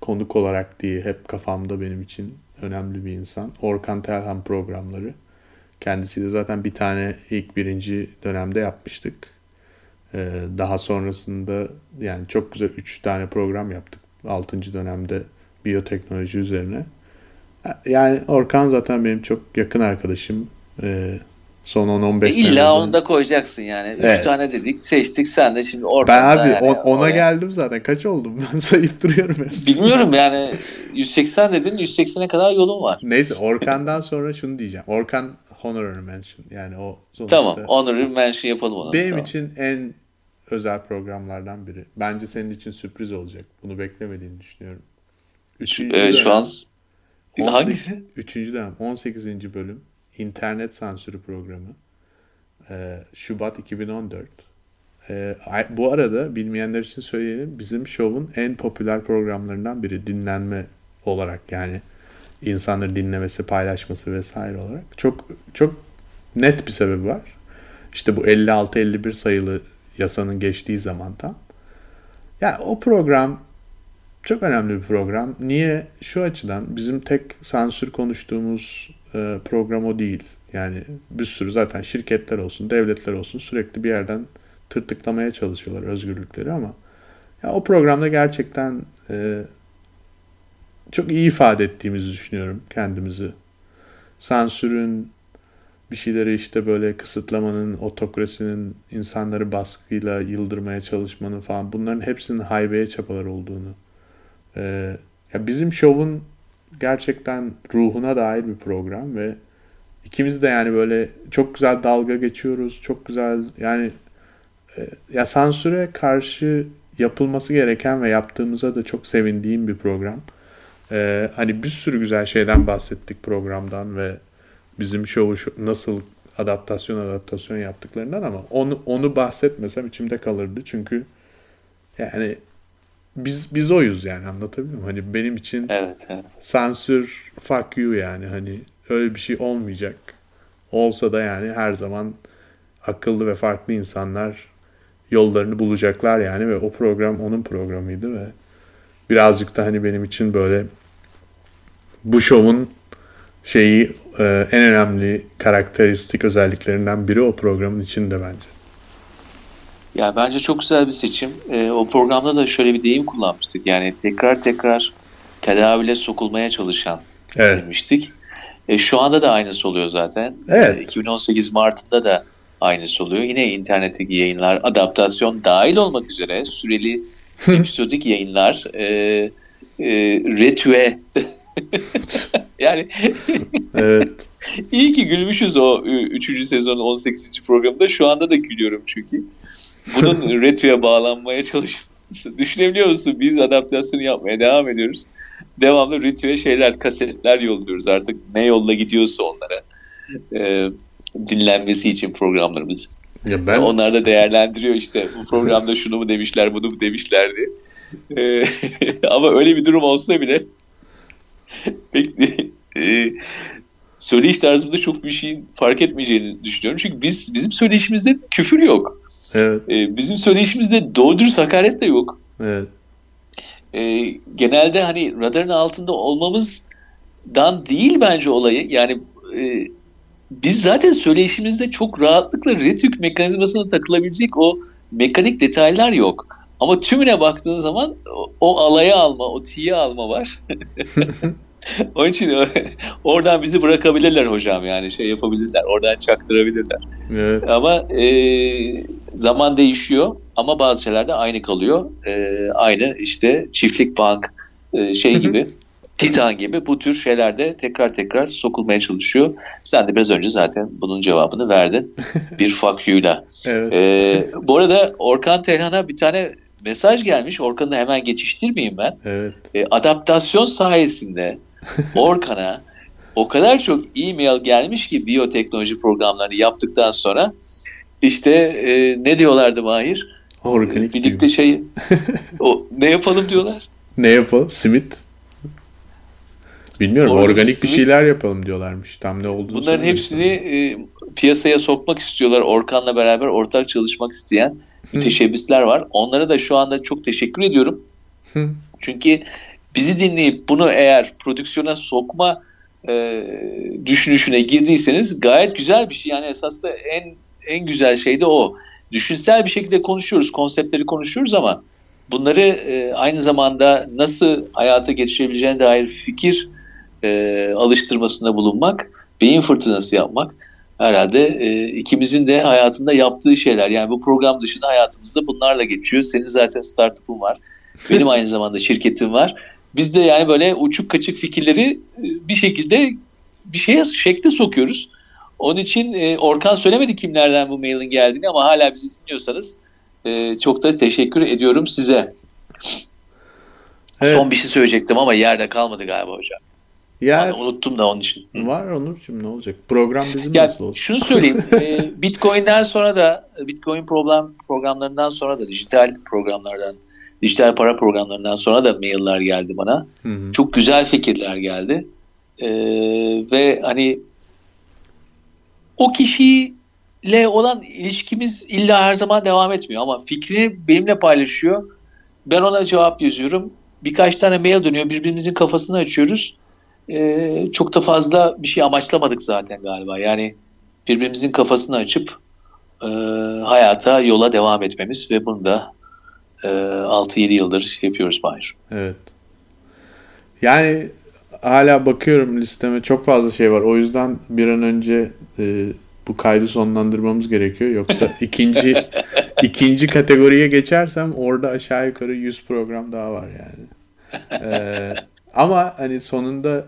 konuk olarak diye hep kafamda benim için önemli bir insan. Orkan Telhan programları. Kendisiyle zaten bir tane ilk birinci dönemde yapmıştık. Ee, daha sonrasında yani çok güzel üç tane program yaptık. Altıncı dönemde biyoteknoloji üzerine. Yani Orkan zaten benim çok yakın arkadaşım. Ee, son 10-15 E. İlla onu da koyacaksın yani. Üç Evet. tane dedik, seçtik. Sen de şimdi Ben oradan da abi yani on- ona oraya- geldim zaten. Kaç oldum? Ben sayıp duruyorum hepsini. Bilmiyorum yani 180 dedin, 180'e kadar yolun var. Neyse Orkan'dan sonra şunu diyeceğim. Orkan honorary mention. Yani o sonuçta Tamam, honorary mention yapalım ona. benim tamam. için en özel programlardan biri. Bence senin için sürpriz olacak. Bunu beklemediğini düşünüyorum. Üçüncü Evet, şu dönem- an 18 hangisi? Üçüncü dönem 18. bölüm internet sansürü programı Ee, Şubat 2014 Ee, bu arada bilmeyenler için söyleyelim bizim şovun en popüler programlarından biri dinlenme olarak yani insanları dinlemesi paylaşması vesaire olarak çok çok net bir sebebi var işte bu 56-51 sayılı yasanın geçtiği zaman tam ya o program çok önemli bir program. Niye? Şu açıdan bizim tek sansür konuştuğumuz e, program o değil. Yani bir sürü zaten şirketler olsun, devletler olsun sürekli bir yerden tırtıklamaya çalışıyorlar özgürlükleri ama ya o programda gerçekten e, çok iyi ifade ettiğimizi düşünüyorum kendimizi. Sansürün, bir şeyleri işte böyle kısıtlamanın, otokrasinin, insanları baskıyla yıldırmaya çalışmanın falan bunların hepsinin haybeye çapalar olduğunu ee, ya bizim şovun gerçekten ruhuna dair bir program ve ikimiz de yani böyle çok güzel dalga geçiyoruz. Çok güzel yani e, ya sansüre karşı yapılması gereken ve yaptığımıza da çok sevindiğim bir program. Ee, hani bir sürü güzel şeyden bahsettik programdan ve bizim şovu nasıl adaptasyon adaptasyon yaptıklarından ama onu onu bahsetmesem içimde kalırdı çünkü yani biz biz oyuz yani anlatabiliyor muyum? Hani benim için Evet, evet. sansür fuck you yani hani öyle bir şey olmayacak. Olsa da yani her zaman akıllı ve farklı insanlar yollarını bulacaklar yani ve o program onun programıydı ve birazcık da hani benim için böyle bu şovun şeyi e, en önemli karakteristik özelliklerinden biri o programın içinde bence. Ya bence çok güzel bir seçim. Ee, o programda da şöyle bir deyim kullanmıştık. Yani tekrar tekrar tedavüle sokulmaya çalışan Evet. demiştik. E, şu anda da aynısı oluyor zaten. Evet. E, 2018 Mart'ında da aynısı oluyor. Yine internetteki yayınlar, adaptasyon dahil olmak üzere süreli episodik yayınlar, e, e, retüe yani Evet. iyi ki gülmüşüz o 3. sezonun 18. programında. Şu anda da gülüyorum çünkü. Bunun retüye bağlanmaya çalışması. Düşünebiliyor musun? Biz adaptasyonu yapmaya devam ediyoruz. devamlı ritüel şeyler, kasetler yolluyoruz artık. Ne yolla gidiyorsa onlara. E, dinlenmesi için programlarımız. Ya ben Onlar da değerlendiriyor işte bu programda şunu mu demişler bunu mu demişler diye. Ee, ama öyle bir durum olsa bile pek e, söyleyiş tarzımda çok bir şeyin fark etmeyeceğini düşünüyorum. Çünkü biz bizim söyleyişimizde küfür yok. evet Ee, bizim söyleyişimizde doğru dürüst hakaret de yok. evet Ee, genelde hani radarın altında olmamızdan değil bence olayı. Yani e, biz zaten söyleyişimizde çok rahatlıkla retük mekanizmasına takılabilecek o mekanik detaylar yok. Ama tümüne baktığın zaman o, o alaya alma, o tiye alma var. Onun için oradan bizi bırakabilirler hocam yani şey yapabilirler. Oradan çaktırabilirler. evet Ama e, zaman değişiyor ama bazı şeyler de aynı kalıyor. E, aynı işte çiftlik bank e, şey gibi Titan gibi bu tür şeylerde tekrar tekrar sokulmaya çalışıyor. Sen de biraz önce zaten bunun cevabını verdin. Bir fuck you'la. evet E, bu arada Orkan Telhan'a bir tane mesaj gelmiş. Orkan'ı hemen geçiştirmeyeyim ben. evet E, adaptasyon sayesinde Orkan'a o kadar çok e-mail gelmiş ki biyoteknoloji programlarını yaptıktan sonra işte e, ne diyorlardı Mahir? organik Birlikte değil. şey o ne yapalım diyorlar. ne yapalım simit bilmiyorum Organik organik, bir simit. şeyler yapalım diyorlarmış tam ne olduğunu Bunların hepsini e, piyasaya sokmak istiyorlar. Orkan'la beraber ortak çalışmak isteyen müteşebbisler var. Onlara da şu anda çok teşekkür ediyorum. Hı. Çünkü bizi dinleyip bunu eğer prodüksiyona sokma e, düşünüşüne girdiyseniz gayet güzel bir şey. Yani esas da en en güzel şey de o. Düşünsel bir şekilde konuşuyoruz, konseptleri konuşuyoruz ama bunları e, aynı zamanda nasıl hayata geçirebileceğine dair fikir e, alıştırmasında bulunmak, beyin fırtınası yapmak herhalde e, ikimizin de hayatında yaptığı şeyler. Yani bu program dışında hayatımızda bunlarla geçiyor. Senin zaten startup'un var. Benim aynı zamanda şirketim var. Biz de yani böyle uçuk kaçık fikirleri e, bir şekilde bir şeye şekle sokuyoruz. Onun için e, Orkan söylemedi kimlerden bu mailin geldiğini ama hala bizi dinliyorsanız e, çok da teşekkür ediyorum size. Evet. Son bir şey söyleyecektim ama yerde kalmadı galiba hocam. Ya Yani unuttum da onun için. var Onurcuğum ne olacak program bizim Ya nasıl olsun şunu söyleyeyim. e, Bitcoin'den sonra da Bitcoin program programlarından sonra da dijital programlardan dijital para programlarından sonra da mailler geldi bana. Hı hı. Çok güzel fikirler geldi. E, ve hani o kişiyle olan ilişkimiz illa her zaman devam etmiyor ama fikrini benimle paylaşıyor. Ben ona cevap yazıyorum. Birkaç tane mail dönüyor. Birbirimizin kafasını açıyoruz. Ee, çok da fazla bir şey amaçlamadık zaten galiba. Yani birbirimizin kafasını açıp e, hayata, yola devam etmemiz ve bunu da e, 6-7 yıldır yapıyoruz Mahir. Evet. Yani hala bakıyorum listeme çok fazla şey var. O yüzden bir an önce e, bu kaydı sonlandırmamız gerekiyor. Yoksa ikinci ikinci kategoriye geçersem orada aşağı yukarı 100 program daha var yani. E, ama hani sonunda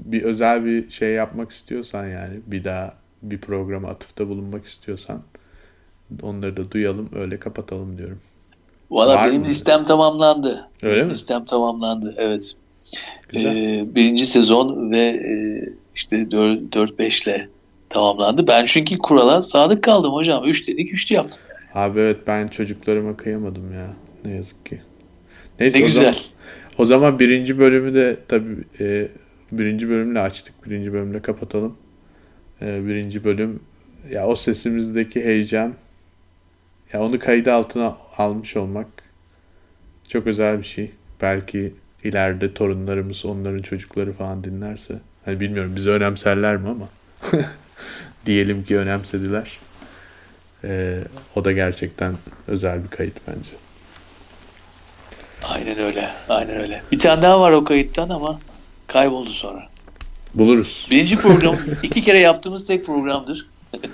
bir özel bir şey yapmak istiyorsan yani bir daha bir programa atıfta bulunmak istiyorsan onları da duyalım öyle kapatalım diyorum. Valla benim mı? listem tamamlandı. Öyle benim mi? Listem tamamlandı. Evet. Güzel. Ee, birinci sezon ve e, işte 4-5 ile tamamlandı. Ben çünkü kurala sadık kaldım hocam. 3 dedik 3'lü yaptım. Abi evet ben çocuklarıma kıyamadım ya. Ne yazık ki. Neyse Ne o güzel. zaman, o zaman birinci bölümü de tabii e, birinci bölümle açtık. Birinci bölümle kapatalım. E, birinci bölüm ya o sesimizdeki heyecan ya onu kaydı altına almış olmak çok özel bir şey. Belki ileride torunlarımız onların çocukları falan dinlerse. Hani bilmiyorum bizi önemserler mi ama diyelim ki önemsediler. Ee, o da gerçekten özel bir kayıt bence. Aynen öyle. Aynen öyle. Bir tane daha var o kayıttan ama kayboldu sonra. Buluruz. Birinci program iki kere yaptığımız tek programdır.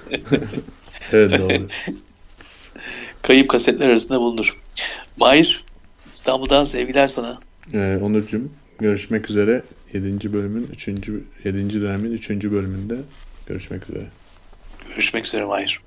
Evet doğru. Kayıp kasetler arasında bulunur. Mahir İstanbul'dan sevgiler sana. Ee, Onurcuğum görüşmek üzere. 7. bölümün 3. 7. dönemin 3. bölümünde görüşmek üzere. Görüşmek üzere Mahir.